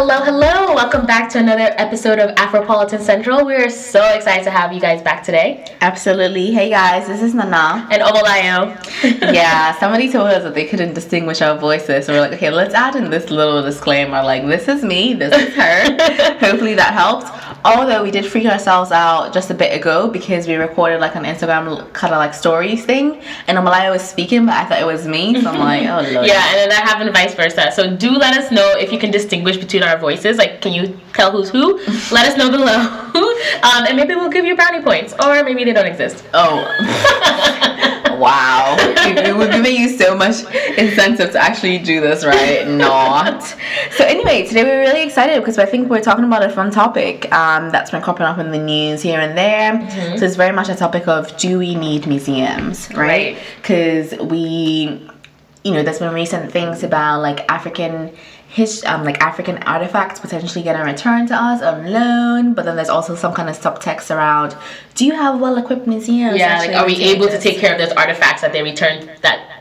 Hello, hello. Welcome back to another episode of Afropolitan Central. We're so excited to have you guys back today. Absolutely. Hey guys, this is Nana. And Omolayo. yeah, somebody told us that they couldn't distinguish our voices. So we're like, okay, let's add in this little disclaimer like, this is me, this is her. Hopefully that helps. Although we did freak ourselves out just a bit ago because we recorded like an Instagram kind of like stories thing and Omolayo was speaking, but I thought it was me. So I'm like, oh lord. Yeah, and then that happened vice versa. So do let us know if you can distinguish between our voices. Like, can you tell who's who? let us know below. um, and maybe we'll give you brownie points. Or maybe they don't exist. Oh. Wow. We're giving you so much incentive to actually do this, right? Not. So, anyway, today we're really excited because I think we're talking about a fun topic um, that's been cropping up in the news here and there. Mm-hmm. So, it's very much a topic of do we need museums, right? Because right. we, you know, there's been recent things about like African his um, like African artifacts potentially getting returned to us on loan, but then there's also some kind of subtext around do you have well equipped museums? Yeah, like are we able this? to take care of those artifacts that they returned that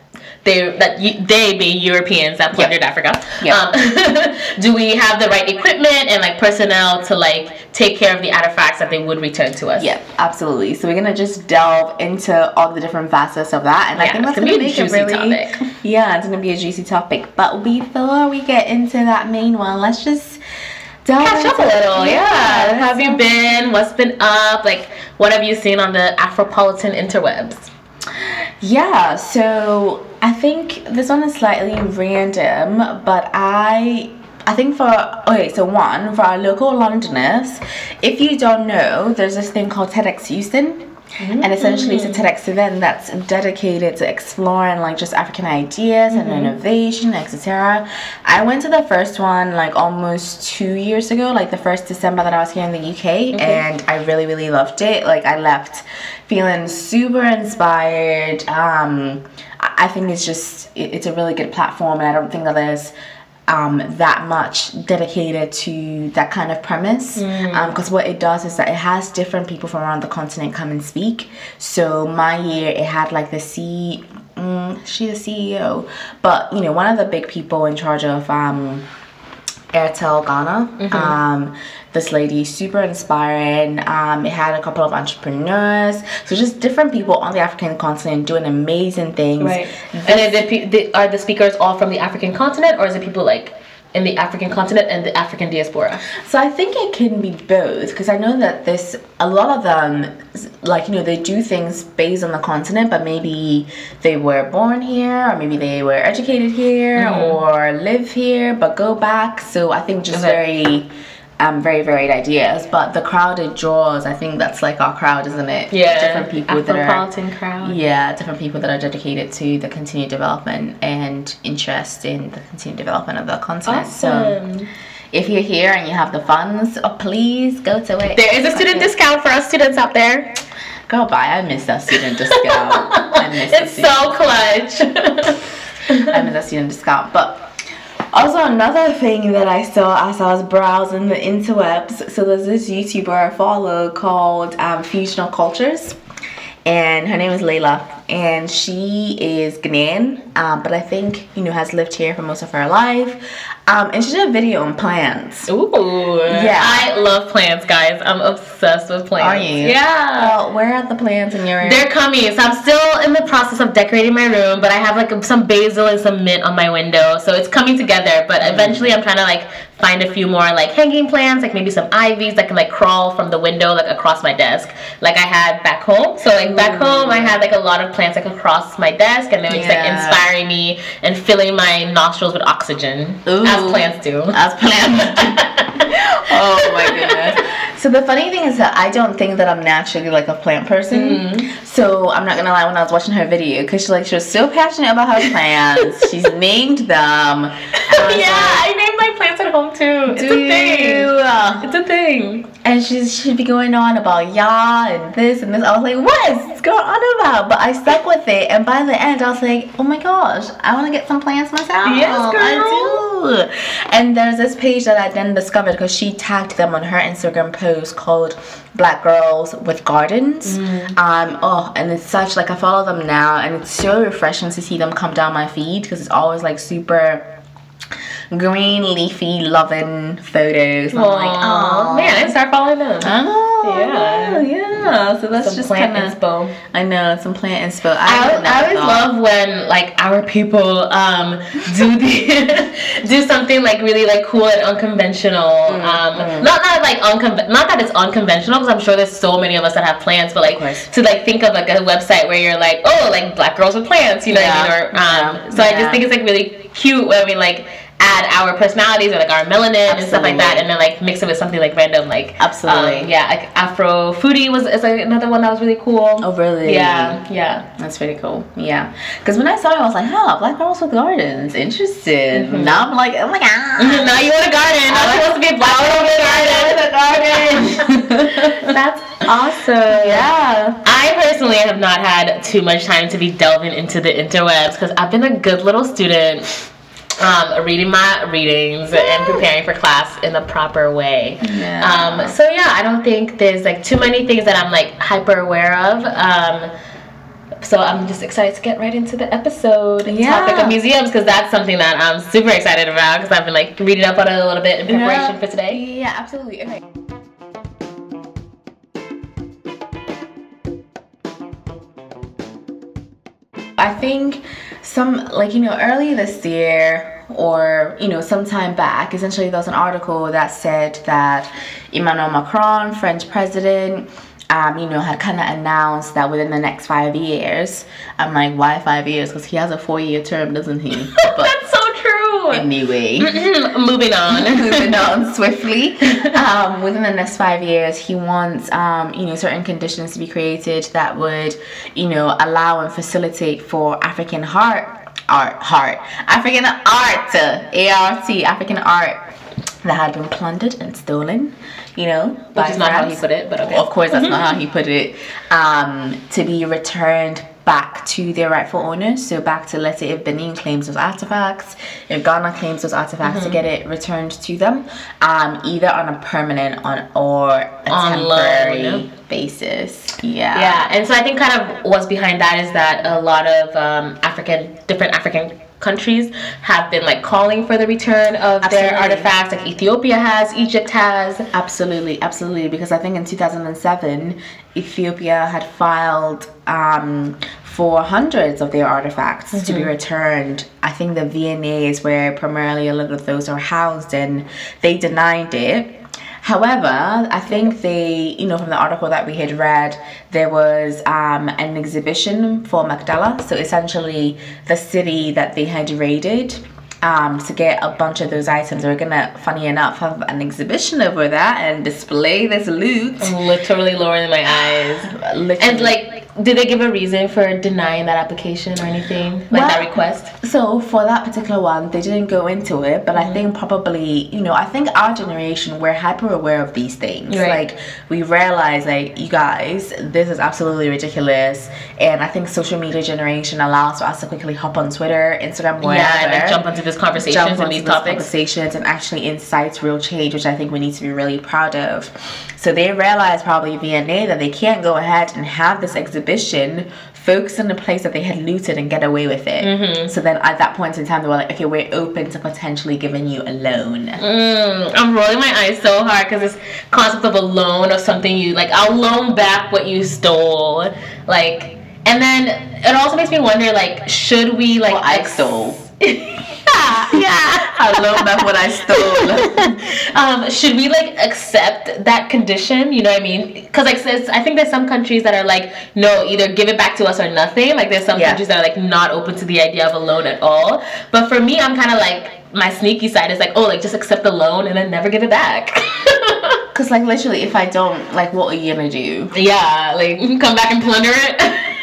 they that they being Europeans that plundered yep. Africa. Yep. Um, do we have the right equipment and like personnel to like take care of the artifacts that they would return to us? Yeah, absolutely. So we're gonna just delve into all the different facets of that, and yeah, I think that's gonna, gonna, be a juicy really, topic. Yeah, it's gonna be a juicy topic. But before we get into that main one, let's just catch up a little. Yeah. yeah. Have you been? What's been up? Like, what have you seen on the Afropolitan interwebs? Yeah, so I think this one is slightly random, but I I think for okay, so one for our local Londoners, if you don't know, there's this thing called TEDx Euston. Mm-hmm. And essentially, it's a TEDx event that's dedicated to exploring like just African ideas mm-hmm. and innovation, etc. I went to the first one like almost two years ago, like the first December that I was here in the UK, and I really, really loved it. Like, I left feeling super inspired. Um, I think it's just it's a really good platform, and I don't think that there's um, that much dedicated to that kind of premise. Because mm. um, what it does is that it has different people from around the continent come and speak. So my year, it had like the C, mm, she's the CEO, but you know one of the big people in charge of um, Airtel Ghana. Mm-hmm. Um, this lady, super inspiring. Um, it had a couple of entrepreneurs, so just different people on the African continent doing amazing things. Right. This, and it, are the speakers all from the African continent, or is it people like in the African continent and the African diaspora? So I think it can be both because I know that this a lot of them like you know they do things based on the continent but maybe they were born here or maybe they were educated here mm-hmm. or live here but go back. So I think just okay. very um, very varied ideas, but the crowded draws, I think that's like our crowd, isn't it? Yeah, different people that are crowd. Yeah, different people that are dedicated to the continued development and interest in the continued development of the continent. Awesome. So, if you're here and you have the funds, oh, please go to it. There is a student discount for us students out there. Go buy. I miss that student discount. I miss it's so clutch. I miss that student discount, but also, another thing that I saw as I was browsing the interwebs, so there's this YouTuber I follow called um, Fusional Cultures, and her name is Layla, and she is Ghanaian, um, but I think you know has lived here for most of her life. Um, and she did a video on plants. Ooh. Yeah. I love plants, guys. I'm obsessed with plants. Are you? Yeah. Well, where are the plants in your Room? They're coming. So I'm still in the process of decorating my room, but I have like some basil and some mint on my window. So it's coming together. But mm. eventually I'm trying to like find a few more like hanging plants, like maybe some ivies that can like crawl from the window like across my desk, like I had back home. So like back home, I had like a lot of plants like across my desk, and they were just like inspiring me and filling my nostrils with oxygen, Ooh. as plants do. As plants. So the funny thing is that I don't think that I'm naturally like a plant person. Mm-hmm. So I'm not gonna lie. When I was watching her video, because she like she was so passionate about her plants, she's named them. yeah, like, I named my plants at home too. It's a thing. It's a thing. And she's she'd be going on about yeah and this and this. I was like, what is going on about? But I stuck with it, and by the end, I was like, oh my gosh, I want to get some plants myself. Yes, girl. I do. And there's this page that I then discovered because she tagged them on her Instagram post called Black Girls with Gardens. Mm. Um, oh, and it's such like I follow them now, and it's so refreshing to see them come down my feed because it's always like super green leafy loving photos. I'm like, oh man, I start following them. Know, Yeah. yeah, yeah. So that's Some just plant kind of. inspo. I know some plant inspo. I, would I always love when like our people um, do the do something like really like cool and unconventional. Mm, um, Not not like uncon not that it's unconventional because I'm sure there's so many of us that have plants, but like to like think of like a website where you're like oh like black girls with plants, you know what I mean? Or, um, Yeah, So I just think it's like really cute when we like add our personalities or like our melanin and stuff like that, and then like mix it with something like random like Absolutely. um, yeah like Afro foodie was is like another one that was really cool. Oh really? Yeah, yeah. That's pretty cool. Yeah. Because when I saw it, I was like, huh, Black Girls with Gardens. Interesting. Mm-hmm. Now I'm like, oh my god. now you want a garden. Now she wants to be a black girl with a garden. That's awesome. Yeah. I personally have not had too much time to be delving into the interwebs because I've been a good little student, um, reading my readings and preparing for class in the proper way. Yeah. Um, so yeah, I don't think there's like too many things that I'm like hyper aware of. Um, so I'm just excited to get right into the episode Yeah. topic of museums because that's something that I'm super excited about because I've been like reading up on it a little bit in preparation Yeah. for today. Yeah, absolutely. Okay. I think some, like, you know, early this year or, you know, some time back, essentially there was an article that said that Emmanuel Macron, French president, um, you know, had kind of announced that within the next five years, I'm like, why five years? Because he has a four year term, doesn't he? But that's so. Anyway. Moving on. moving on swiftly. Um, within the next five years, he wants, um, you know, certain conditions to be created that would, you know, allow and facilitate for African heart, art, heart, African art, ART, African art that had been plundered and stolen, you know, Which is not how he put it, but okay. Of course, that's not how he put it. Um, to be returned back to their rightful owners. So back to let's say if Benin claims those artifacts, if Ghana claims those artifacts, Mm-hmm. to get it returned to them, um, either on a permanent on or a On temporary loan. basis. Yeah. Yeah, and so I think kind of what's behind that is that a lot of um, African, different African countries have been like calling for the return of their artifacts. Like Ethiopia has, Egypt has. Absolutely, absolutely. Because I think in 2007, Ethiopia had filed um, for hundreds of their artifacts to be returned. I think the V&A is where primarily a lot of those are housed, and they denied it. However, I think they, you know, from the article that we had read, there was um, an exhibition for Magdala. So essentially, the city that they had raided um, to get a bunch of those items. They were gonna, funny enough, have an exhibition over that and display this loot. Literally lowering my eyes. Literally. And like, did they give a reason for denying that application or anything? Like Well- that request? So for that particular one, they didn't go into it, but I mm-hmm. think probably, you know, I think our generation we're hyper aware of these things. Right. Like we realize, like you guys, this is absolutely ridiculous, and I think social media generation allows for us to quickly hop on Twitter, Instagram, wherever. Yeah, and like jump into this conversations jump and onto these topics. conversations and actually incites real change, which I think we need to be really proud of. So they realized probably V&A that they can't go ahead and have this exhibition focus on the place that they had looted and get away with it. Mm-hmm. So then at that point in time, they were like, okay, we're open to potentially giving you a loan. Mm, I'm rolling my eyes so hard because this concept of a loan of something you like, I'll loan back what you stole, like, and then it also makes me wonder, like, should we like What I stole. I loan back what I stole. um, should we like accept that condition? You know what I mean? Because like, says I think there's some countries that are like, no, either give it back to us or nothing. Like, there's some Yeah. countries that are like not open to the idea of a loan at all. But for me, I'm kind of like my sneaky side is like, oh, like just accept the loan and then never give it back. Because like literally, if I don't, like, what are you gonna do? yeah, like come back and plunder it.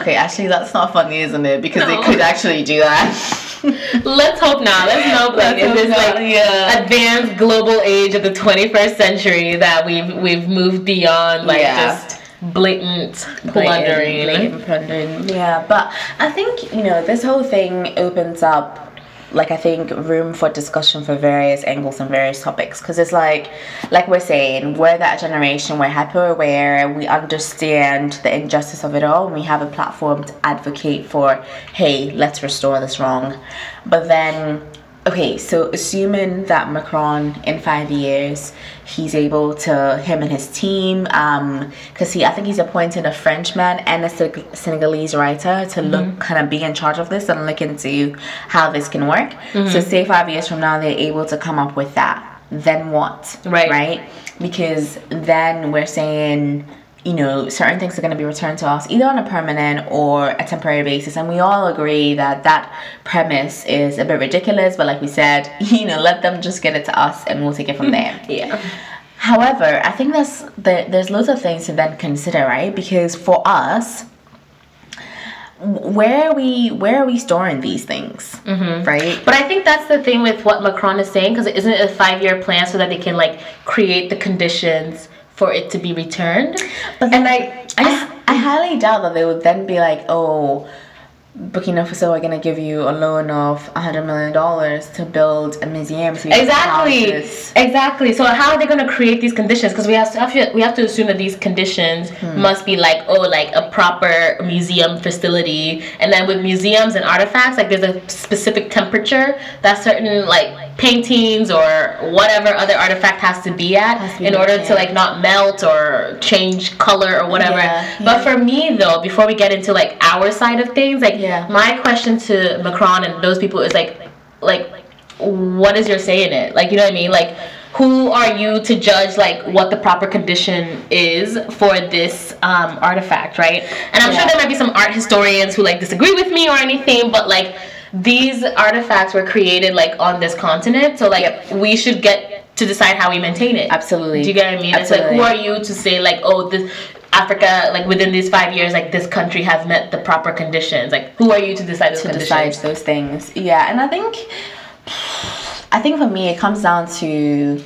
Okay, actually, that's not funny, isn't it? Because No. they could actually do that. Let's hope not. Let's hope like Let's in hope this not, like yeah. advanced global age of the 21st century that we've we've moved beyond like Yeah. just blatant plundering. Blatant plundering. Yeah, but I think you know this whole thing opens up like I think room for discussion for various angles and various topics. Because it's like like we're saying we're that generation we're hyper aware we understand the injustice of it all and we have a platform to advocate for hey let's restore this wrong. But then okay, so assuming that Macron in five years, he's able to him and his team, because he I think he's appointed a Frenchman and a Senegalese writer to Mm-hmm. look kind of be in charge of this and look into how this can work. Mm-hmm. So say five years from now they're able to come up with that. Then what? Right. Right. Because then we're saying you know, certain things are going to be returned to us either on a permanent or a temporary basis. And we all agree that that premise is a bit ridiculous, but like we said, you know, let them just get it to us and we'll take it from there. Yeah. However, I think there's there, there's loads of things to then consider, right? Because for us, where are we where are we storing these things, mm-hmm. right? But I think that's the thing with what Macron is saying, because isn't it a five-year plan so that they can like create the conditions for it to be returned? But and then I, I I, I highly doubt that they would then be like, oh, Burkina Faso are gonna give you a loan of a hundred million dollars to build a museum. So you Exactly. Exactly. So how are they going to create these conditions? Because we have to have to, we have to assume that these conditions Hmm. must be like oh like a proper museum facility, and then with museums and artifacts, like there's a specific temperature that certain like paintings or whatever other artifact has to be at to be in order to like not melt or change color or whatever. Yeah, But for me though, before we get into like our side of things, like Yeah. my question to Macron and those people is like like what is your say in it? Like, you know what I mean? Like, who are you to judge like what the proper condition is for this um, artifact, right? And I'm Yeah. sure there might be some art historians who like disagree with me or anything, but like these artifacts were created like on this continent, so like Yep. we should get to decide how we maintain it. Absolutely. Do you get what I mean? It's like who are you to say like, oh, this Africa, like within these five years, like this country has met the proper conditions. Like, who are you to decide those to conditions? decide those things. Yeah, and I think I think for me it comes down to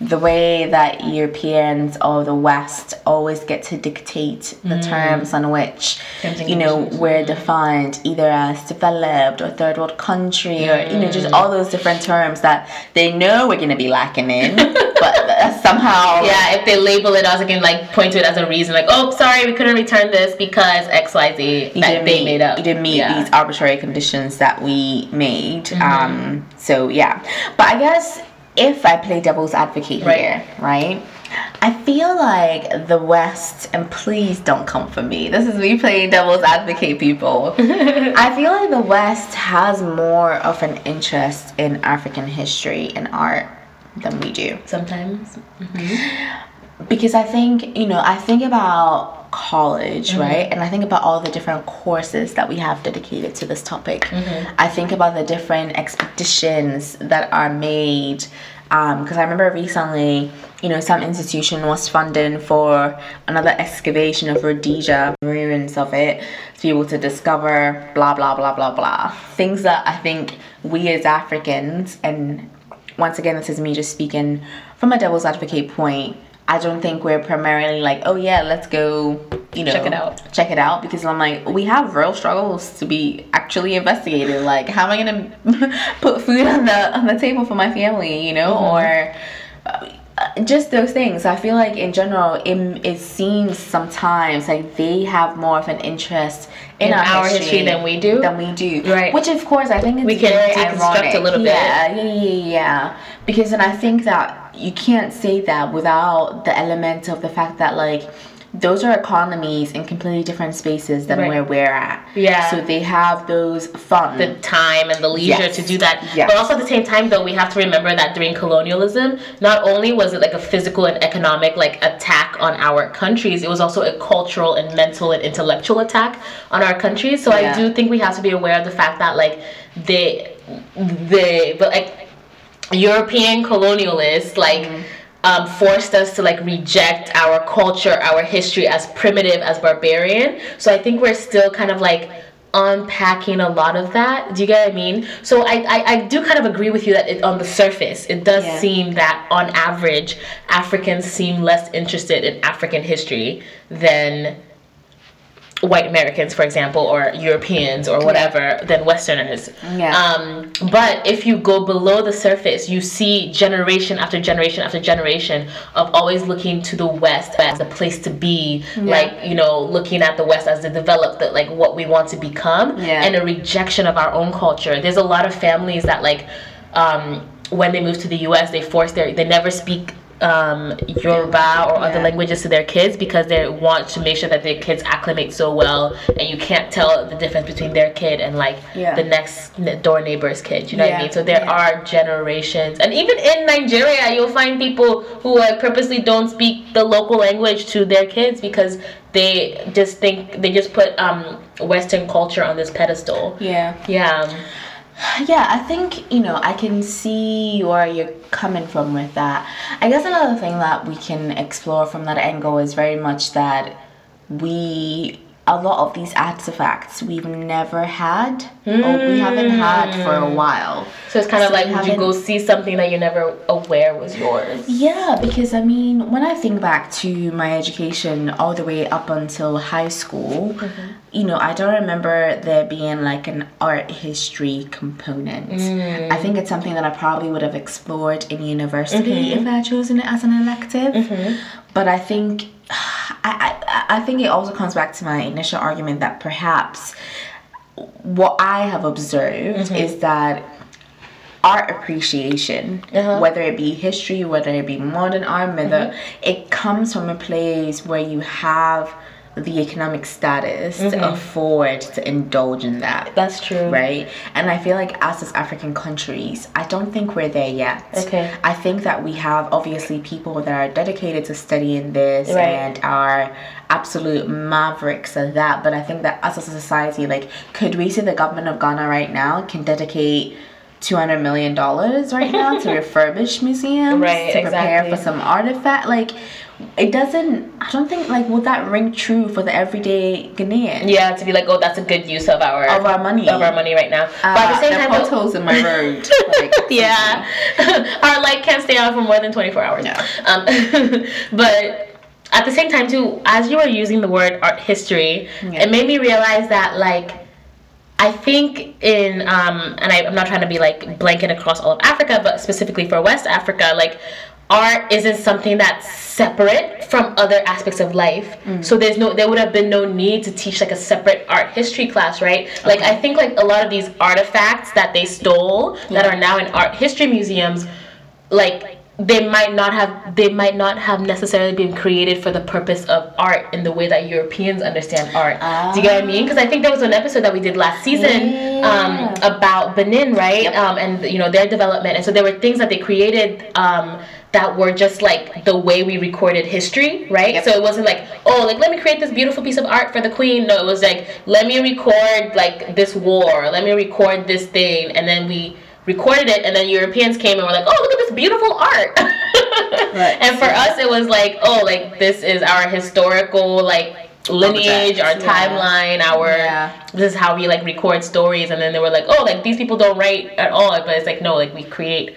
the way that Europeans or the West always get to dictate the terms on which you know we're defined either as developed or third world country or you know just all those different terms that they know we're gonna be lacking in, but somehow Yeah, if they label it as again, like point to it as a reason, like, oh, sorry, we couldn't return this because X, Y, Z you that didn't they meet, made up. You didn't meet Yeah. Mm-hmm. these arbitrary conditions that we made. Um, so yeah, but I guess if I play devil's advocate Right. here, right? I feel like the West, and please don't come for me. This is me playing devil's advocate, people. I feel like the West has more of an interest in African history and art than we do Sometimes. Mm-hmm. because I think you know I think about college mm-hmm. right? And I think about all the different courses that we have dedicated to this topic. Mm-hmm. I think about the different expeditions that are made um, because I remember recently you know some institution was funding for another excavation of Rhodesia ruins of it to be able to discover blah blah blah blah blah. Things that I think we as Africans and once again, this is me just speaking from a devil's advocate point. I don't think we're primarily like, oh yeah, let's go, you know, Check it out. check it out, because I'm like, we have real struggles to be actually investigated. Like, how am I gonna put food on the on the table for my family, you know, or uh, just those things. I feel like in general, it, it seems sometimes like they have more of an interest in, In our, our history than we do? Than we do, Right. Which of course I think it's We can very deconstruct ironic. a little bit. Yeah, yeah, yeah, yeah, yeah. Because then I think that you can't say that without the element of the fact that like those are economies in completely different spaces than Right. where we're at. Yeah. So they have those funds. the time and the leisure Yes. to do that. Yes. But also at the same time though, we have to remember that during colonialism, not only was it like a physical and economic like attack on our countries, it was also a cultural and mental and intellectual attack on our countries. So Yeah. I do think we have to be aware of the fact that like they they but like European colonialists like um, forced us to like reject our culture, our history as primitive, as barbarian. So I think we're still kind of like unpacking a lot of that. Do you get what I mean? So I, I, I do kind of agree with you that it, on the surface, it does Yeah. seem that on average, Africans seem less interested in African history than white Americans, for example, or Europeans or whatever, than Westerners. Yeah. Um, but if you go below the surface, you see generation after generation after generation of always looking to the West as the place to be, yeah. like you know, looking at the West as the developed, the, like what we want to become, Yeah. and a rejection of our own culture. There's a lot of families that like um, when they move to the U.S., they force their they never speak um, Yoruba or other Yeah. languages to their kids because they want to make sure that their kids acclimate so well, and you can't tell the difference between their kid and like Yeah. the next door neighbor's kid. You know what I mean? So there Yeah. are generations, and even in Nigeria, you'll find people who like purposely don't speak the local language to their kids because they just think they just put um, Western culture on this pedestal. Yeah. Yeah. Yeah, I think, you know, I can see where you're coming from with that. I guess another thing that we can explore from that angle is very much that we, a lot of these artifacts we've never had, or we haven't had for a while. So it's kind of like you would you go see something that you're never aware was yours? Yeah, because I mean, when I think back to my education all the way up until high school, Mm-hmm. you know, I don't remember there being like an art history component. Mm. I think it's something that I probably would have explored in university Mm-hmm. if I had chosen it as an elective. But I think. I, I, I think it also comes back to my initial argument that perhaps what I have observed Mm-hmm. is that art appreciation, Uh-huh. whether it be history, whether it be modern art, whether Mm-hmm. it comes from a place where you have the economic status Mm-hmm. to afford to indulge in that. That's true. Right? And I feel like as as African countries, I don't think we're there yet. Okay. I think that we have obviously people that are dedicated to studying this Right. and are absolute mavericks at that. But I think that us as a society, like, could we say the government of Ghana right now can dedicate two hundred million dollars right now to refurbish museums, Right, to prepare exactly. for some artifact, like. It doesn't. I don't think like would that ring true for the everyday Ghanaian Yeah, to be like, oh, that's a good use of our of our money. of our money right now. but at Uh, the same there time, potholes in my road. like, yeah, our light can't stay on for more than 24 hours. Yeah. Um, but at the same time, too, as you were using the word art history, Yeah. it made me realize that like. I think in um, and I, I'm not trying to be like blanket across all of Africa, but specifically for West Africa, like art isn't something that's separate from other aspects of life. Mm. So there's no there would have been no need to teach like a separate art history class, right? Like I think like a lot of these artifacts that they stole that are now in art history museums, like they might not have they might not have necessarily been created for the purpose of art in the way that Europeans understand art. Do you get what I mean? Because I think there was an episode that we did last season um, about Benin, right? Um, and you know their development, and so there were things that they created. Um, that were just like the way we recorded history, right? Yep. So it wasn't like, oh, like let me create this beautiful piece of art for the queen. No, it was like, let me record like this war, let me record this thing, and then we recorded it, and then Europeans came and were like, oh, look at this beautiful art. Right. And for us, it was like, oh, like this is our historical like lineage, our Artifacts, yeah. timeline, our Yeah. this is how we like record stories. And then they were like, oh, like these people don't write at all, but it's like no, like we create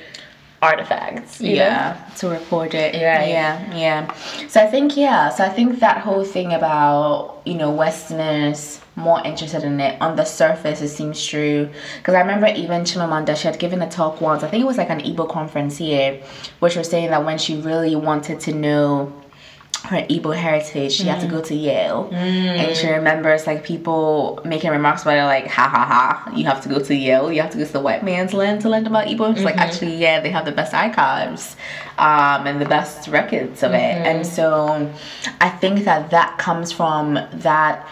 artifacts. you know? yeah to record it Right. yeah yeah so i think yeah so i think that whole thing about you know westerners more interested in it. On the surface it seems true. Because i remember even chimamanda she had given a talk once i think it was like an Igbo conference here which was saying that when she really wanted to know her Igbo heritage, she had to mm. go to Yale. Mm. And she remembers like people making remarks about it like, ha ha ha, you have to go to Yale, you have to go to the white man's land to learn about Igbo. It's like, mm-hmm. actually, yeah, they have the best archives um, and the best records of it. And mm-hmm. so I think that that comes from that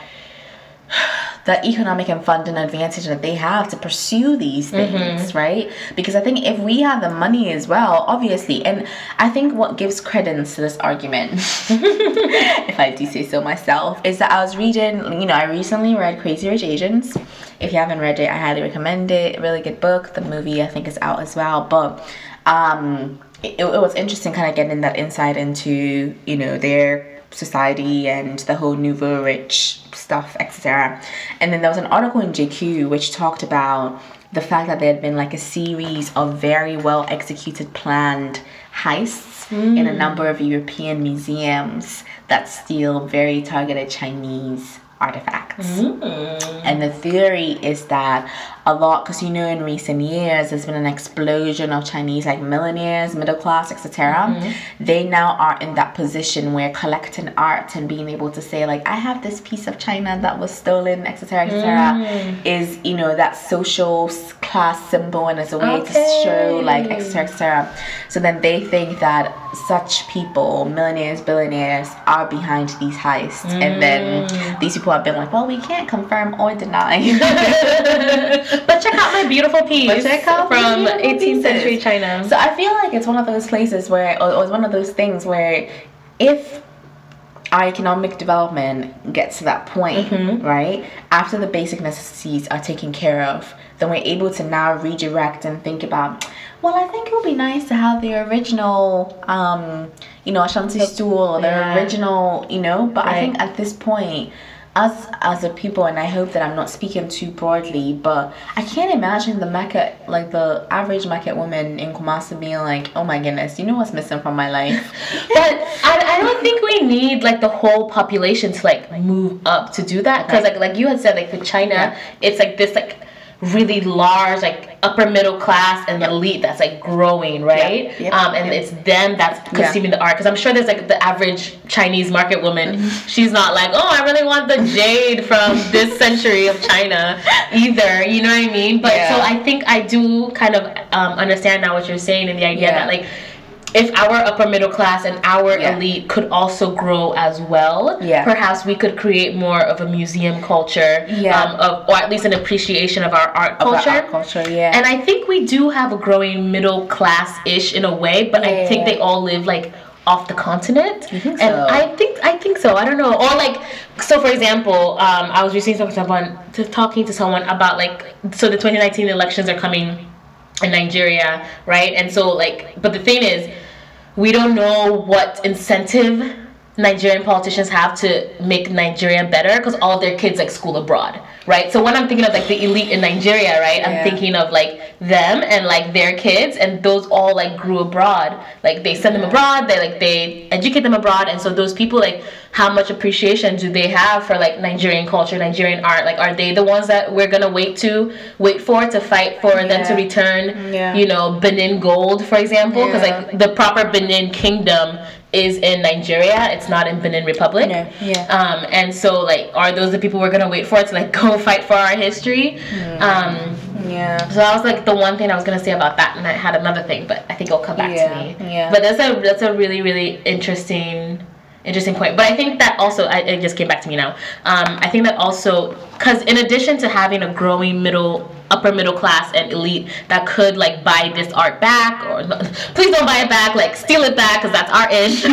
the economic and funding advantage that they have to pursue these things, right? Because I think if we have the money as well, obviously, and I think what gives credence to this argument, if I do say so myself, is that I was reading, you know, I recently read Crazy Rich Asians. If you haven't read it, I highly recommend it. Really good book. The movie I think is out as well, but um, it, it was interesting kind of getting that insight into, you know, their society and the whole nouveau rich stuff, etc. And then there was an article in GQ which talked about the fact that there had been like a series of very well executed planned heists in a hmm. number of European museums that steal very targeted Chinese artifacts. Mm. And the theory is that a lot, because you know, in recent years, there's been an explosion of Chinese like millionaires, middle class, etc. Mm-hmm. They now are in that position where collecting art and being able to say like, I have this piece of China that was stolen, etc., etc., mm. is you know that social class symbol and as a way to show like, Okay. etc., etc. So then they think that such people, millionaires, billionaires, are behind these heists, and then these people have been like, well, we can't confirm or deny. But check out my beautiful piece But check out from beautiful 18th pieces. century China. So I feel like it's one of those places where, or, or it's one of those things where, if our economic development gets to that point, Mm-hmm. right, after the basic necessities are taken care of, then we're able to now redirect and think about, well, I think it would be nice to have the original, um, you know, Ashanti stool or the Yeah. original, you know. But I think at this point. Us as a people, and I hope that I'm not speaking too broadly, but I can't imagine the market, like the average market woman in Kumasi being like, "Oh my goodness, you know what's missing from my life?" But I, I don't think we need like the whole population to like move up to do that because like like you had said like with China Yeah. it's like this like really large like upper middle class and elite that's like growing right Yep, yep, um and yep. it's them that's consuming the art because I'm sure there's like the average Chinese market woman Mm-hmm. she's not like oh I really want the jade from this century of China either you know what I mean but Yeah. so I think I do kind of um, understand now what you're saying and the idea Yeah. that like if our upper middle class and our Yeah. elite could also grow as well, Yeah. perhaps we could create more of a museum culture, Yeah. um, of, or at least an appreciation of our art Of our culture. art culture, yeah. And I think we do have a growing middle class ish in a way, but I think they all live like off the continent. You think and so? I think I think so. I don't know. Or like so for example, um, I was recently talking to someone to talking to someone about like so the 2019 elections are coming in Nigeria, right? And so like but the thing is we don't know what incentive Nigerian politicians have to make Nigeria better because all of their kids like school abroad, right? So when I'm thinking of like the elite in Nigeria, right, I'm thinking of like them and like their kids, and those all like grew abroad. Like they send them abroad, they like they educate them abroad, and so those people like how much appreciation do they have for like Nigerian culture, Nigerian art? Like are they the ones that we're gonna wait to wait for to fight for them to return, Yeah. you know, Benin gold, for example? Because Yeah. like the proper Benin kingdom is in Nigeria. It's not in Benin Republic. Yeah, yeah. Um, and so like, are those the people we're gonna wait for to like go fight for our history? Hmm. Um, yeah. so that was like the one thing I was gonna say about that, and I had another thing, but I think it'll come back Yeah, to me. yeah. But that's a that's a really really interesting interesting point. But I think that also I, it just came back to me now. Um, I think that also because in addition to having a growing middle upper middle class and elite that could like buy this art back or please don't buy it back like steal it back because that's our ish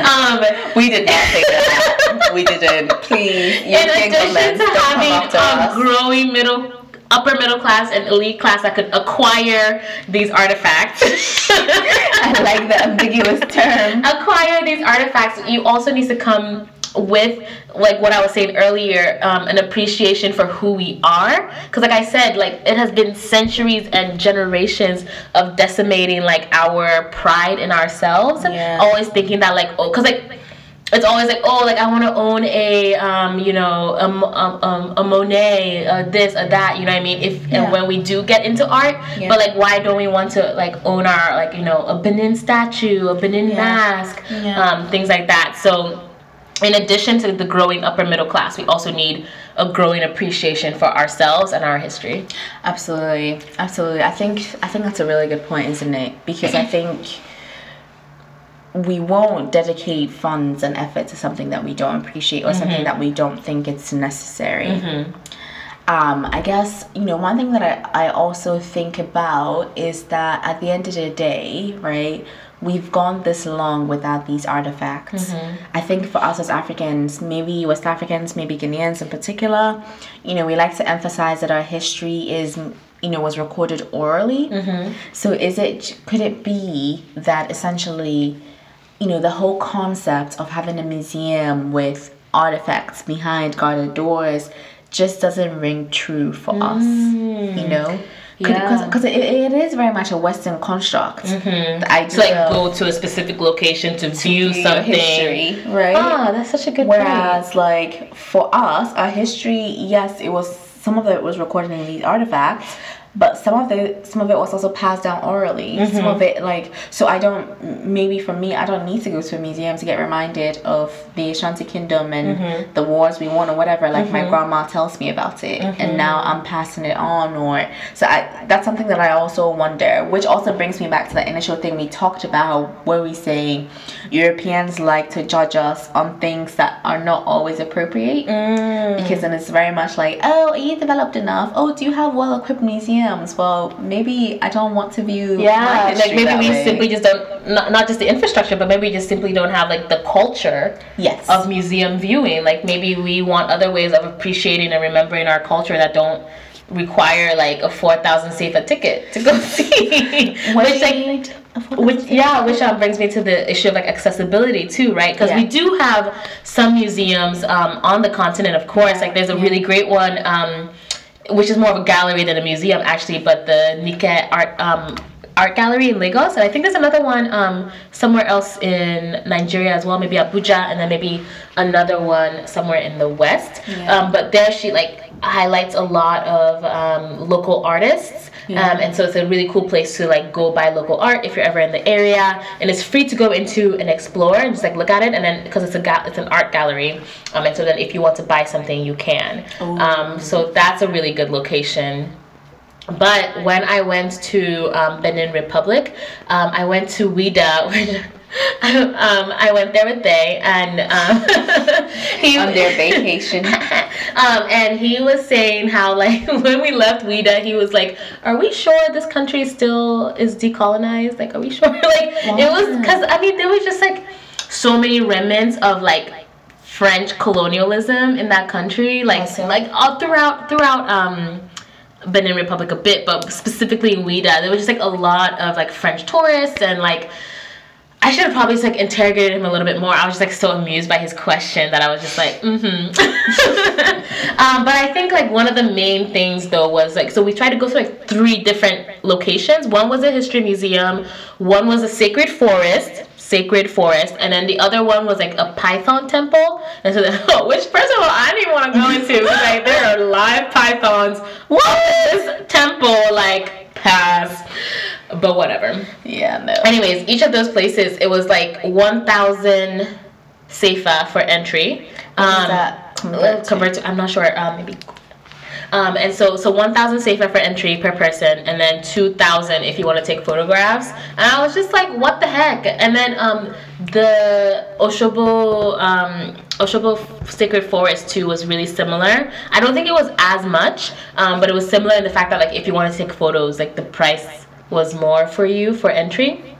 um, We did not say that. we didn't. Please, in addition to having a us. growing middle upper middle class and elite class that could acquire these artifacts I like the ambiguous term. acquire these artifacts you also need to come with like what i was saying earlier um, an appreciation for who we are because like i said like it has been centuries and generations of decimating like our pride in ourselves Yeah. always thinking that like oh because like it's always like oh like i want to own a um you know a, Mo- um, um, a monet uh, this a that you know what i mean if Yeah. and when we do get into art Yeah. but like why don't we want to like own our like you know a benin statue a benin Yeah. mask um, things like that so in addition to the growing upper middle class we also need a growing appreciation for ourselves and our history Absolutely, absolutely. I think I think that's a really good point, isn't it? Because I think we won't dedicate funds and effort to something that we don't appreciate or something mm-hmm. that we don't think it's necessary. Mm-hmm. Um, I guess you know one thing that I, I also think about is that at the end of the day, right? We've gone this long without these artifacts. Mm-hmm. I think for us as Africans, maybe West Africans, maybe Ghanaians in particular, you know, we like to emphasize that our history is, you know, was recorded orally. So is it could it be that essentially, you know, the whole concept of having a museum with artifacts behind guarded doors just doesn't ring true for us, you know? because because it, it is very much a Western construct. Mm-hmm. The idea To like go to a specific location to view view something. history, right? Ah, that's such a good point. Whereas, like for us, our history, yes, it was some of it was recorded in these artifacts, but some of it, some of it was also passed down orally. Some Mm-hmm. of it, like, so I don't. Maybe for me, I don't need to go to a museum to get reminded of the Ashanti Kingdom and Mm-hmm. the wars we won or whatever. Like my grandma tells me about it, Mm-hmm. and now I'm passing it on. Or so I, that's something that I also wonder, which also brings me back to the initial thing we talked about, where we say Europeans like to judge us on things that are not always appropriate. Mm. Because then it's very much like, oh, are you developed enough? Oh, do you have well equipped museums? Well, maybe I don't want to view. Yeah, like maybe we way. simply just don't not, not just the infrastructure, but maybe we just simply don't have like the culture Yes. of museum viewing. Like maybe we want other ways of appreciating and remembering our culture that don't require like a four thousand sefa ticket to go see. which like which yeah, which um, brings me to the issue of like accessibility too, right? Because we do have some museums um, on the continent, of course. Like there's a really great one. Um, which is more of a gallery than a museum actually, but the Nike Art um, Art Gallery in Lagos, and I think there's another one um, somewhere else in Nigeria as well, maybe Abuja, and then maybe another one somewhere in the west. Yeah. Um, but there she like highlights a lot of um, local artists, Yeah. um, and so it's a really cool place to like go buy local art if you're ever in the area, and it's free to go into and explore and just like look at it, and then because it's a ga- it's an art gallery, um, and so then if you want to buy something, you can. Um, so that's a really good location. But when I went to um, Benin Republic, um, I went to Ouidah, which um, I went there with Day, and um, he on their vacation. um, and he was saying how like when we left Ouidah, he was like, "Are we sure this country still is decolonized? Like, are we sure?" like it was because I mean there was just like so many remnants of like French colonialism in that country, like Also. like all throughout throughout um. Benin Republic a bit, but specifically in Ouidah, there was just like a lot of like French tourists and like I should have probably just, like interrogated him a little bit more. I was just like so amused by his question that I was just like, mm-hmm. um, but I think like one of the main things though was like so we tried to go to like three different locations. One was a history museum, one was a sacred forest, sacred forest, and then the other one was like a python temple. And so then, which first of all I didn't want to go into because like there are live pythons. What this temple like pass? But whatever yeah, no. anyways each of those places it was like 1000 sefa for entry um that convert to? convert to i'm not sure um maybe um, and so, so 1,000 sefa for entry per person, and then 2,000 if you want to take photographs. And I was just like, what the heck? And then um, the Oshogbo, um, Oshogbo Sacred Forest too was really similar. I don't think it was as much, um, but it was similar in the fact that like if you want to take photos, like the price was more for you for entry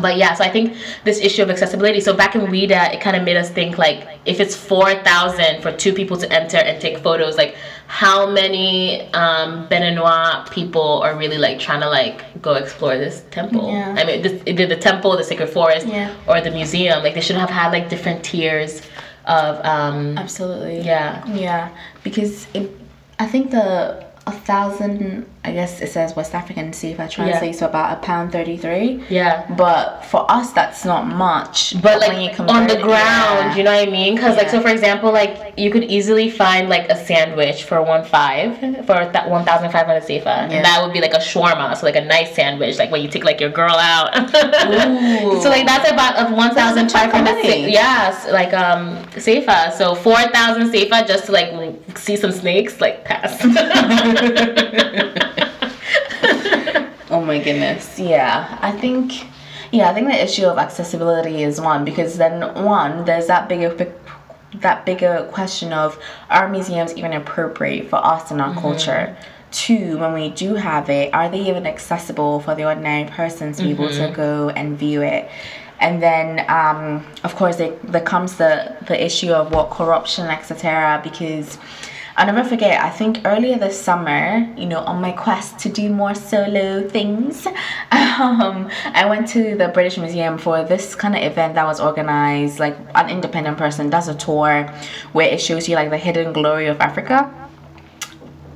but yeah, so I think this issue of accessibility. So back in Ouidah, it kind of made us think like if it's four thousand for two people to enter and take photos, like how many um, Beninois people are really like trying to like go explore this temple? Yeah. I mean, this, either the temple, the sacred forest, Yeah. or the museum. Like they should have had like different tiers of um, Absolutely. yeah. Yeah, because it, I think the a thousand, I guess it says West African CFA translates to about a pound thirty three. Yeah. But for us, that's not much. but when like on the ground, yeah. you know what I mean? Because like so, for example, like you could easily find like a sandwich for one five for that one thousand five hundred sefa, Yeah. and that would be like a shawarma, so like a nice sandwich, like when you take like your girl out. Ooh. so like that's about of one thousand five hundred. That's a chunk of. Yes, like um sefa. So four thousand sefa just to like see some snakes, like pass. Oh my goodness. Yeah, I think. Yeah, I think the issue of accessibility is one because then one there's that bigger that bigger question of are museums even appropriate for us and our culture. Two, when we do have it, are they even accessible for the ordinary person to be able to go and view it? And then, um, of course, there, there comes the, the issue of what corruption, etc. Because I'll never forget, I think earlier this summer, you know, on my quest to do more solo things, um, I went to the British Museum for this kind of event that was organized. Like, an independent person does a tour where it shows you, like, the hidden glory of Africa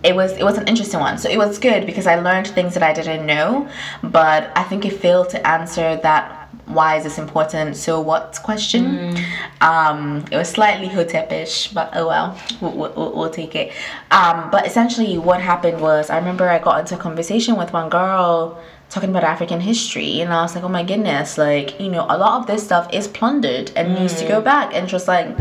it was it was an interesting one. So it was good because I learned things that I didn't know, but I think it failed to answer that why is this important? So what question? Um it was slightly hotepish but oh well we'll, we'll, we'll take it. Um but essentially what happened was i remember i got into a conversation with one girl talking about african history and i was like oh my goodness like you know a lot of this stuff is plundered and needs to go back. And just like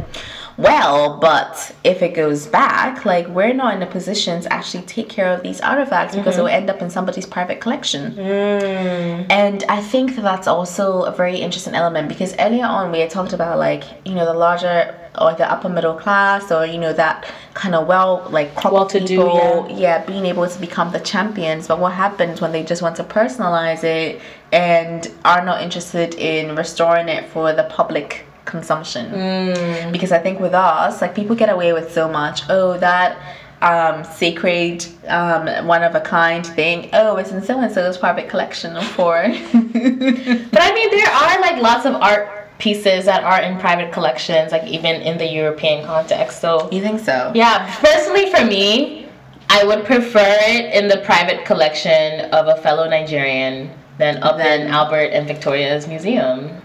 well, but if it goes back, like we're not in a position to actually take care of these artifacts because mm-hmm. it will end up in somebody's private collection. Mm. And I think that that's also a very interesting element because earlier on we had talked about like you know the larger or the upper middle class or you know that kind of well like crop Well-to-do, people yeah being able to become the champions. But what happens when they just want to personalize it and are not interested in restoring it for the public consumption. Because I think with us like people get away with so much. Oh that um, sacred um, one of a kind thing. Oh it's in so and so's private collection for But I mean, there are like lots of art pieces that are in private collections, like even in the European context. So you think so? Yeah, personally for me, I would prefer it in the private collection of a fellow Nigerian than up Than- in Albert and Victoria's museum.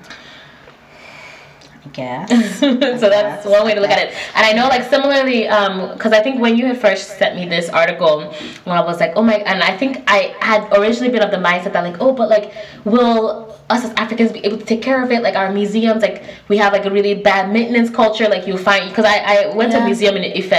Guess. So that's one way to look at it. And I know, like, similarly, um, because I think when you had first sent me this article, when I was like, oh my, and I think I had originally been of the mindset that, like, oh, but like, will us as Africans be able to take care of it? Like, our museums, like, we have like a really bad maintenance culture. Like, you find, because I, I went to a museum in Ife,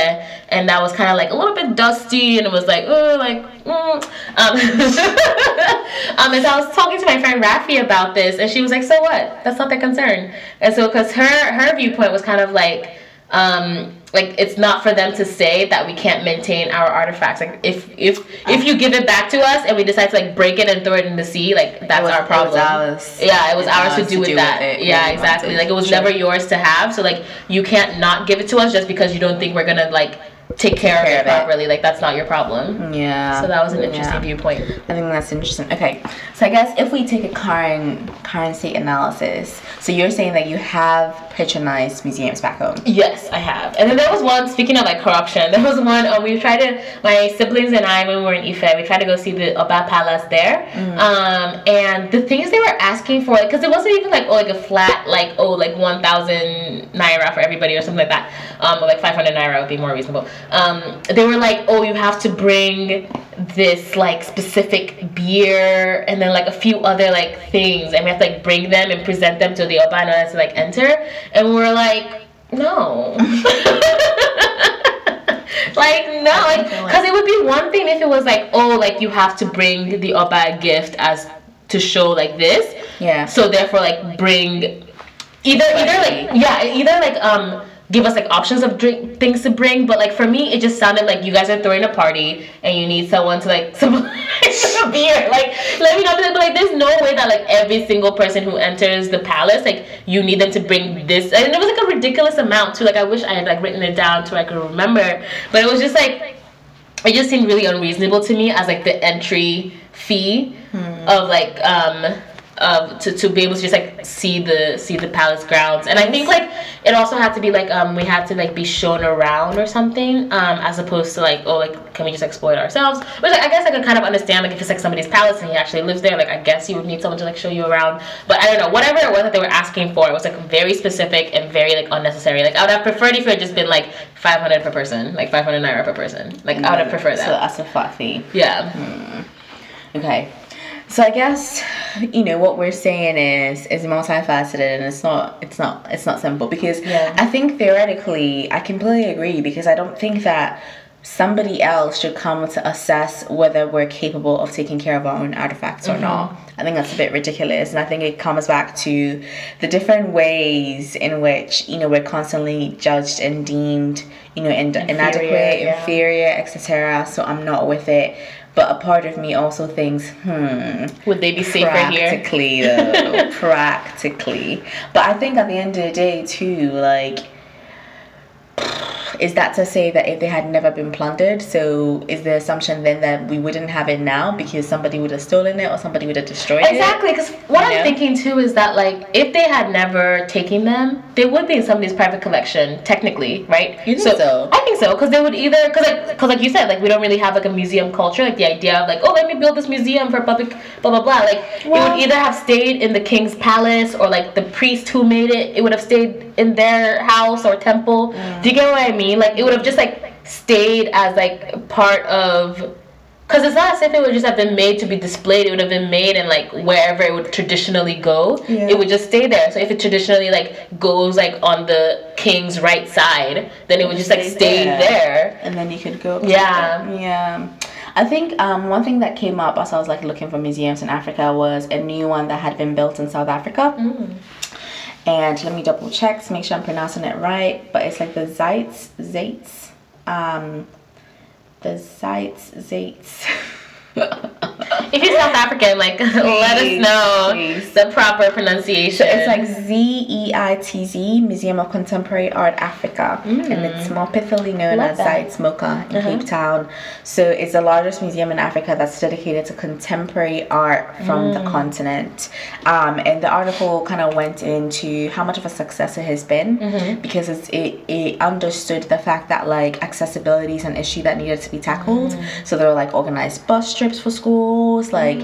and that was kind of like a little bit dusty, and it was like, oh, like, mm. um, um, and so I was talking to my friend Rafi about this, and she was like, "So what? That's not their concern." And so, because her her viewpoint was kind of like, um, like it's not for them to say that we can't maintain our artifacts. Like if if if you give it back to us and we decide to like break it and throw it in the sea, like that's was- our it problem. ours. Yeah, it was It's ours to do to with do that. with it yeah, exactly. wanted. Like it was Sure. never yours to have. So like you can't not give it to us just because you don't think we're gonna like take care, care of it properly. Like that's not your problem. yeah So that was an interesting Yeah. viewpoint. I think that's interesting. Okay, so I guess if we take a current current state analysis, so you're saying that you have patronized museums back home. Yes, I have. And then there was one, speaking of like corruption, there was one, um, we tried to, my siblings and I, when we were in Ife, we tried to go see the Oba Palace there. Um, and the things they were asking for, because it wasn't even like, oh, like a flat, like, oh, like 1,000 naira for everybody or something like that. Um, or like 500 naira would be more reasonable. Um, they were like, oh, you have to bring this like specific beer and then like a few other like things. And we have to like bring them and present them to the Oba in order to like enter. And we're like no. Like no. Like because it would be one thing if it was like oh like you have to bring the Oba gift as to show like this. Yeah. so therefore like bring either either like yeah either like um give us like options of drink things to bring but like for me it just sounded like you guys are throwing a party and you need someone to like supply a beer. Like let me know but like there's no way that like every single person who enters the palace like you need them to bring this. And it was like a ridiculous amount too. Like i wish i had like written it down so i could remember. But it was just like it just seemed really unreasonable to me as like the entry fee of like um of to, to be able to just like see the see the palace grounds. And i think like it also had to be like um we had to like be shown around or something um as opposed to like oh like can we just exploit ourselves? Which like, i guess i could kind of understand like if it's like somebody's palace and he actually lives there like i guess you would need someone to like show you around. But i don't know whatever it was that they were asking for it was like very specific and very like unnecessary. Like i would have preferred if it had just been like 500 per person like 500 naira per person. Like i would have preferred So that that's a flat fee. yeah. Okay. So I guess you know what we're saying is is multifaceted and it's not it's not it's not simple because Yeah. I think theoretically I completely agree because I don't think that somebody else should come to assess whether we're capable of taking care of our own artifacts or mm-hmm. not. I think that's a bit ridiculous and I think it comes back to the different ways in which you know we're constantly judged and deemed you know in- inadequate, yeah. inferior, etc. So I'm not with it. But a part of me also thinks, hmm, would they be safer here practically though, practically. But I think at the end of the day too, like is that to say that if they had never been plundered, so is the assumption then that we wouldn't have it now because somebody would have stolen it or somebody would have destroyed it? Exactly, because what You I'm know? thinking too is that like if they had never taken them, they would be in somebody's private collection technically, right? You think so? I think so, because they would either because like because like you said, like we don't really have like a museum culture, like the idea of like oh let me build this museum for public blah blah blah. Like it would either have stayed in the king's palace or like the priest who made it, it would have stayed in their house or temple. Do you get what I mean? Like it would have just like stayed as like part of because it's not as if it would just have been made to be displayed. It would have been made in like wherever it would traditionally go. Yeah. It would just stay there. So if it traditionally like goes like on the king's right side, then it would just like Stay there. and then you could go. Yeah. yeah. I think um, one thing that came up as I was like looking for museums in Africa was a new one that had been built in South Africa. Mm. And let me double check to make sure I'm pronouncing it right. But it's like the Zeitz, Zeitz, um, the Zeitz, Zeitz. If you're South African, like let us know please. the proper pronunciation. It's like Z E I T Z Museum of Contemporary Art Africa, and mm. it's more pithily known Love as that. Zeitz MOCAA in uh-huh. Cape Town. So it's the largest museum in Africa that's dedicated to contemporary art from the mm. continent. Um, and the article kind of went into how much of a success it has been mm-hmm. because it's, it it understood the fact that like accessibility is an issue that needed to be tackled. Mm. So there were like organized bus trips for schools, like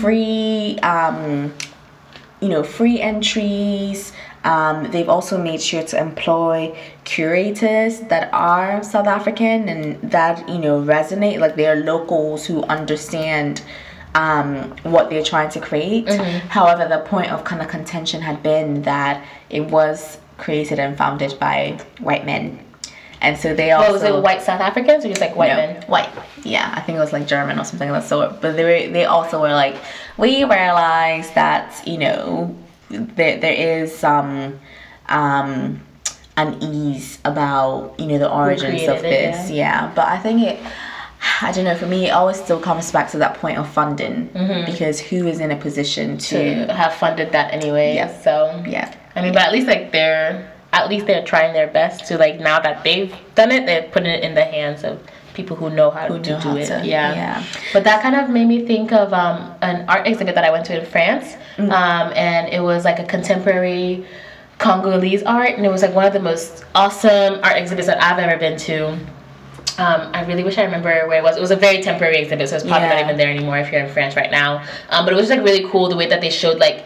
free. Um, you know, free entries. Um, they've also made sure to employ curators that are South African and that, you know, resonate. Like they're locals who understand um, what they're trying to create. However, the point of kind of contention had been that it was created and founded by white men. And so they also what was it? White South Africans or just like white no, men? White. Yeah, I think it was like German or something of that sort. But they were, they also were like, we realize that you know there there is some um unease about you know the origins of created it, this. Yeah. but I think it. I don't know. For me, it always still comes back to that point of funding because who is in a position to, To have funded that anyway. Yeah. So yeah, I mean, but at least like they're at least they're trying their best to like now that they've done it, they're putting it in the hands of people who know how Who to do it. to- yeah. yeah. But that kind of made me think of um, an art exhibit that I went to in France, Mm. um, and it was like a contemporary Congolese art, and it was like one of the most awesome art exhibits that I've ever been to. Um, I really wish I remember where it was. It was a very temporary exhibit, so it's probably not even there anymore if you're in France right now. Um, but it was just like really cool the way that they showed like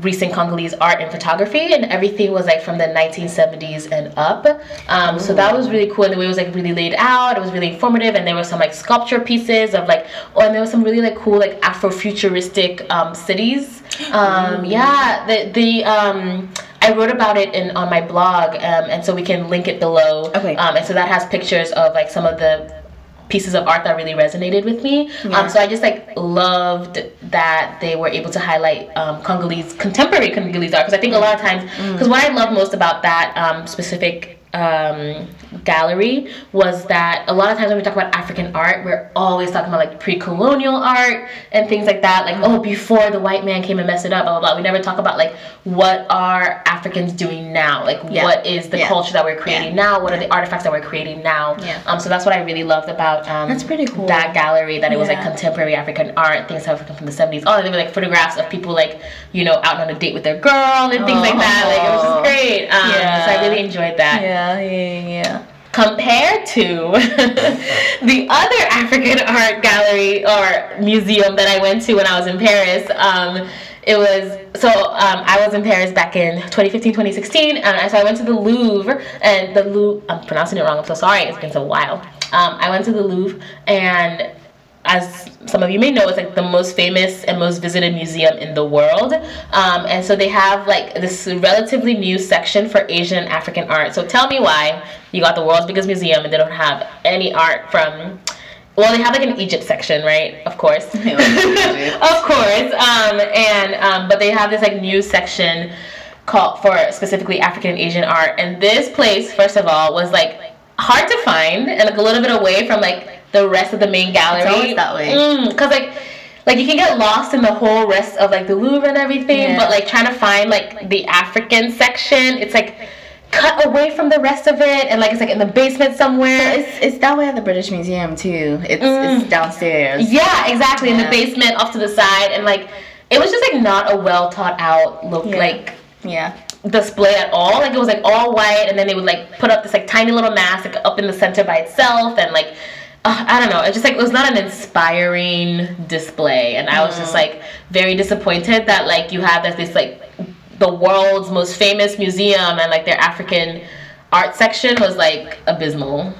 recent Congolese art and photography, and everything was like from the 1970s and up. Um, so that was really cool, and the way it was like really laid out. It was really informative, and there were some like sculpture pieces of like, oh, and there was some really like cool like Afrofuturistic um, cities. Um, yeah, the the um, I wrote about it in on my blog, um, and so we can link it below. Okay. Um, and so that has pictures of like some of the pieces of art that really resonated with me. Yeah. Um, so I just like loved that they were able to highlight um, Congolese contemporary Congolese art because I think a lot of times because what I love most about that um, specific um, gallery was that a lot of times when we talk about African art, we're always talking about like pre-colonial art and things like that. Like oh, before the white man came and messed it up, blah blah blah. We never talk about like what are Africans doing now? Like Yeah. what is the Yeah. culture that we're creating Yeah. now? What are the artifacts that we're creating now? Yeah. Um, so that's what I really loved about um, That's pretty cool. that gallery. That it was like contemporary African art, things from the seventies. Oh, there were like photographs of people like you know out on a date with their girl and things like that. Like it was just Oh. great. Um, Yeah. So I really enjoyed that. yeah, yeah, yeah. Compared to the other African art gallery or museum that I went to when I was in Paris, um, it was so um, I was in Paris back in 2015, 2016, and so I went to the Louvre and the Louvre. I'm pronouncing it wrong. I'm so sorry. It's been so while. Um, I went to the Louvre and as some of you may know, it's like the most famous and most visited museum in the world. Um, and so they have like this relatively new section for Asian and African art. So tell me why you got the world's biggest museum and they don't have any art from. Well, they have like an Egypt section, right? Of course, of course. Um, and um, but they have this like new section called for specifically African and Asian art. And this place, first of all, was like hard to find and like a little bit away from like the rest of the main gallery. always that way. Because like like you can get lost in the whole rest of like the Louvre and everything, Yeah. but like trying to find like the African section, it's like cut away from the rest of it, and like it's like in the basement somewhere. It's, it's that way at the British Museum too. It's, Mm. it's downstairs. Yeah, exactly. In the basement, off to the side, and like it was just like not a well thought out look Yeah. like Yeah. display at all. Like it was like all white, and then they would like put up this like tiny little mask like up in the center by itself, and like I don't know. It's just like it was not an inspiring display, and I was just mm-hmm. like very disappointed that like you have this, this like the world's most famous museum and like their African art section was like abysmal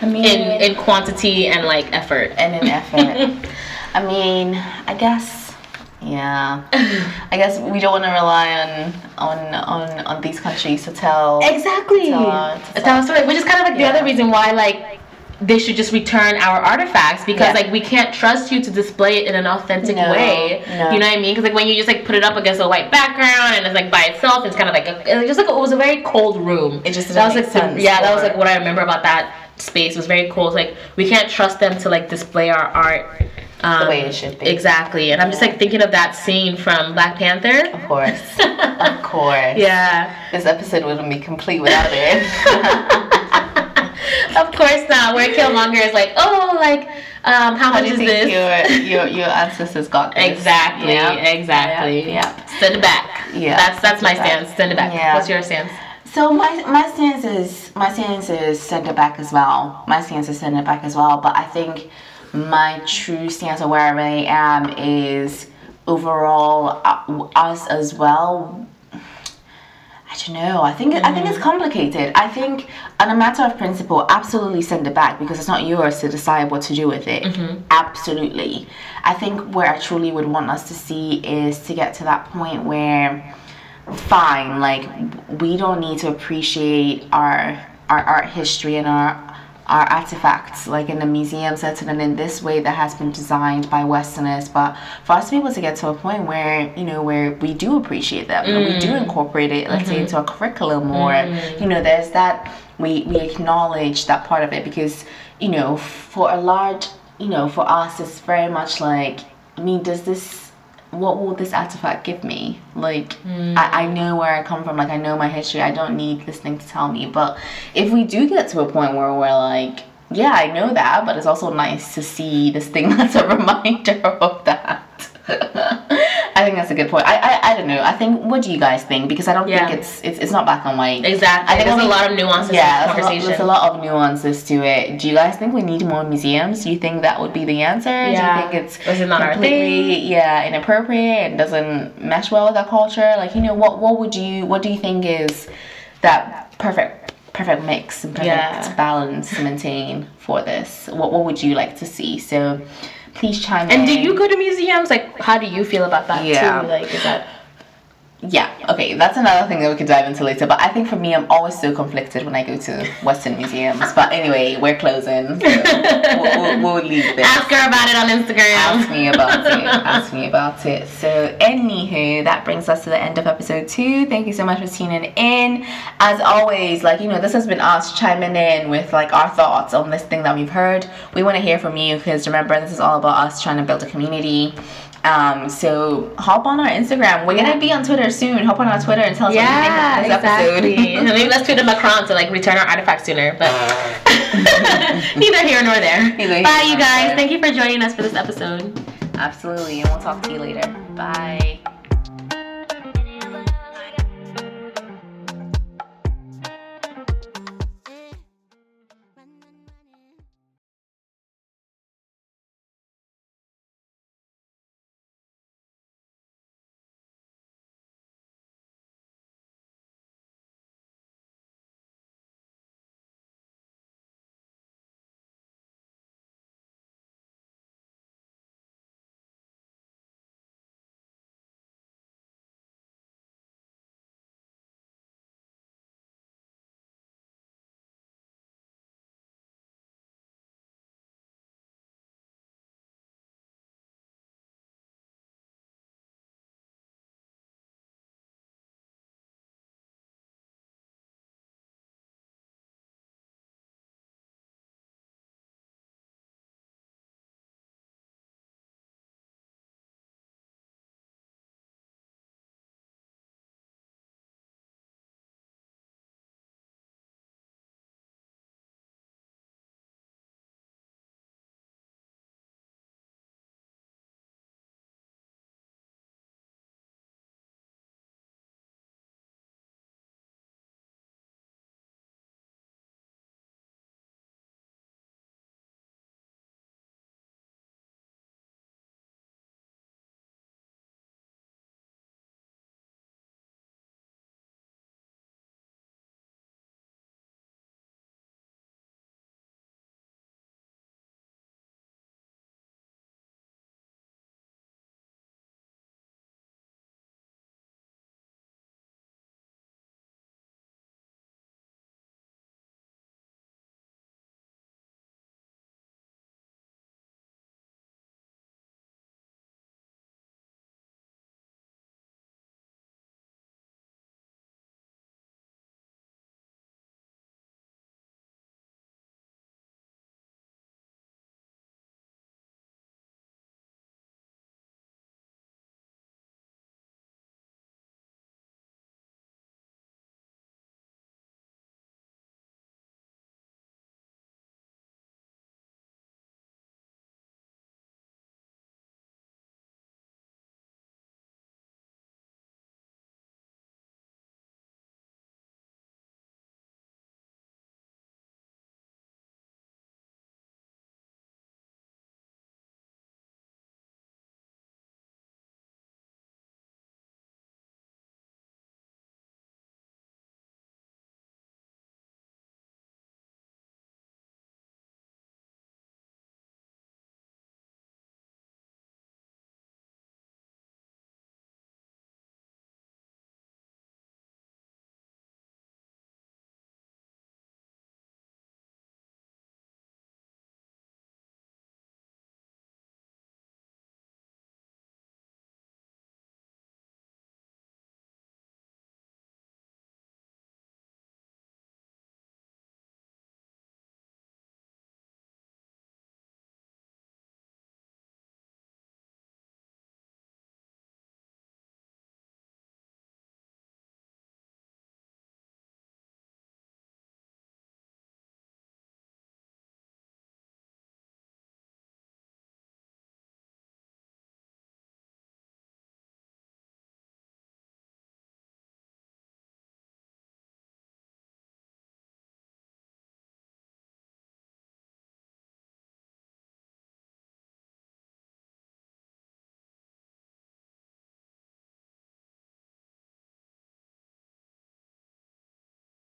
I mean, in in quantity and like effort. and in effort. I mean, I guess. Yeah, I guess we don't want to rely on on on on these countries to tell. Exactly. Tell our- to Tell our story, which is kind of like the other reason why like they should just return our artifacts because Yeah. like we can't trust you to display it in an authentic No, way. no. You know what I mean? Because like when you just like put it up against a white background and it's like by itself, it's kind of like a, just like it was a very cold room. It just that was like the- yeah, that was like what I remember about that space. It was very cold. It's like we can't trust them to like display our art. Um, way it should be. Exactly, and I'm just like thinking of that scene from Black Panther. Of course, of course. Yeah. This episode wouldn't be complete without it. of course not. Where Killmonger is like, oh, like, um, how, How much do you is think this? your your your ancestors got this? Exactly, Yeah. exactly. Yeah. Send it back. Yeah, That's that's my back. stance. Send it back. Yeah. What's your stance? So my my stance is my stance is send it back as well. My stance is send it back as well. But I think my true stance of where I really am is overall uh, us as well. I don't know. I think I think it's mm. complicated. I think, on a matter of principle, absolutely send it back because it's not yours to decide what to do with it. Mm-hmm. Absolutely. I think where I truly would want us to see is to get to that point where fine like we don't need to appreciate our our art history and our our artifacts like in a museum setting and in this way that has been designed by westerners. But for us to be able to get to a point where you know where we do appreciate them and we do mm. incorporate it let's say mm-hmm. into a curriculum or mm. you know there's that we we acknowledge that part of it because you know for a large you know for us it's very much like i mean does this what will this artifact give me? Like, hmm. I, I know where I come from, like, I know my history, I don't need this thing to tell me. But if we do get to a point where we're like, yeah, I know that, but it's also nice to see this thing that's a reminder of that. I think that's a good point. I, I I don't know. I think what do you guys think? Because I don't Yeah. think it's it's, it's not black and white. Exactly. I think There's a lot of nuances yeah, there's the a, lot, there's a lot of nuances to it. Do you guys think we need more museums? Do you think that would be the answer? Yeah. Do you think it's it completely yeah inappropriate and doesn't mesh well with our culture? Like you know what what would you what do you think is that perfect perfect mix and perfect Yeah. balance to maintain for this? What what would you like to see? So please chime in. and do you go to museums? Like, how do you feel about that Yeah. too? Like, is that Yeah, okay, that's another thing that we could dive into later. But I think for me, I'm always so conflicted when I go to Western museums. But anyway, we're closing. So we'll, we'll, we'll leave this. ask her about it on Instagram? Ask me about it. Ask me about it. So, anywho, that brings us to the end of episode two. Thank you so much for tuning in. As always, like you know, this has been us chiming in with like our thoughts on this thing that we've heard. We want to hear from you because remember, this is all about us trying to build a community. Um, so hop on our Instagram. We're gonna be on Twitter soon. Hop on our Twitter and tell us Yeah, what you think of this exactly. episode. Maybe let's tweet to Macron to like return our artifacts sooner, but neither here nor there. Neither Bye, you guys. there. Thank you for joining us for this episode. Absolutely, and we'll talk to you later. Bye.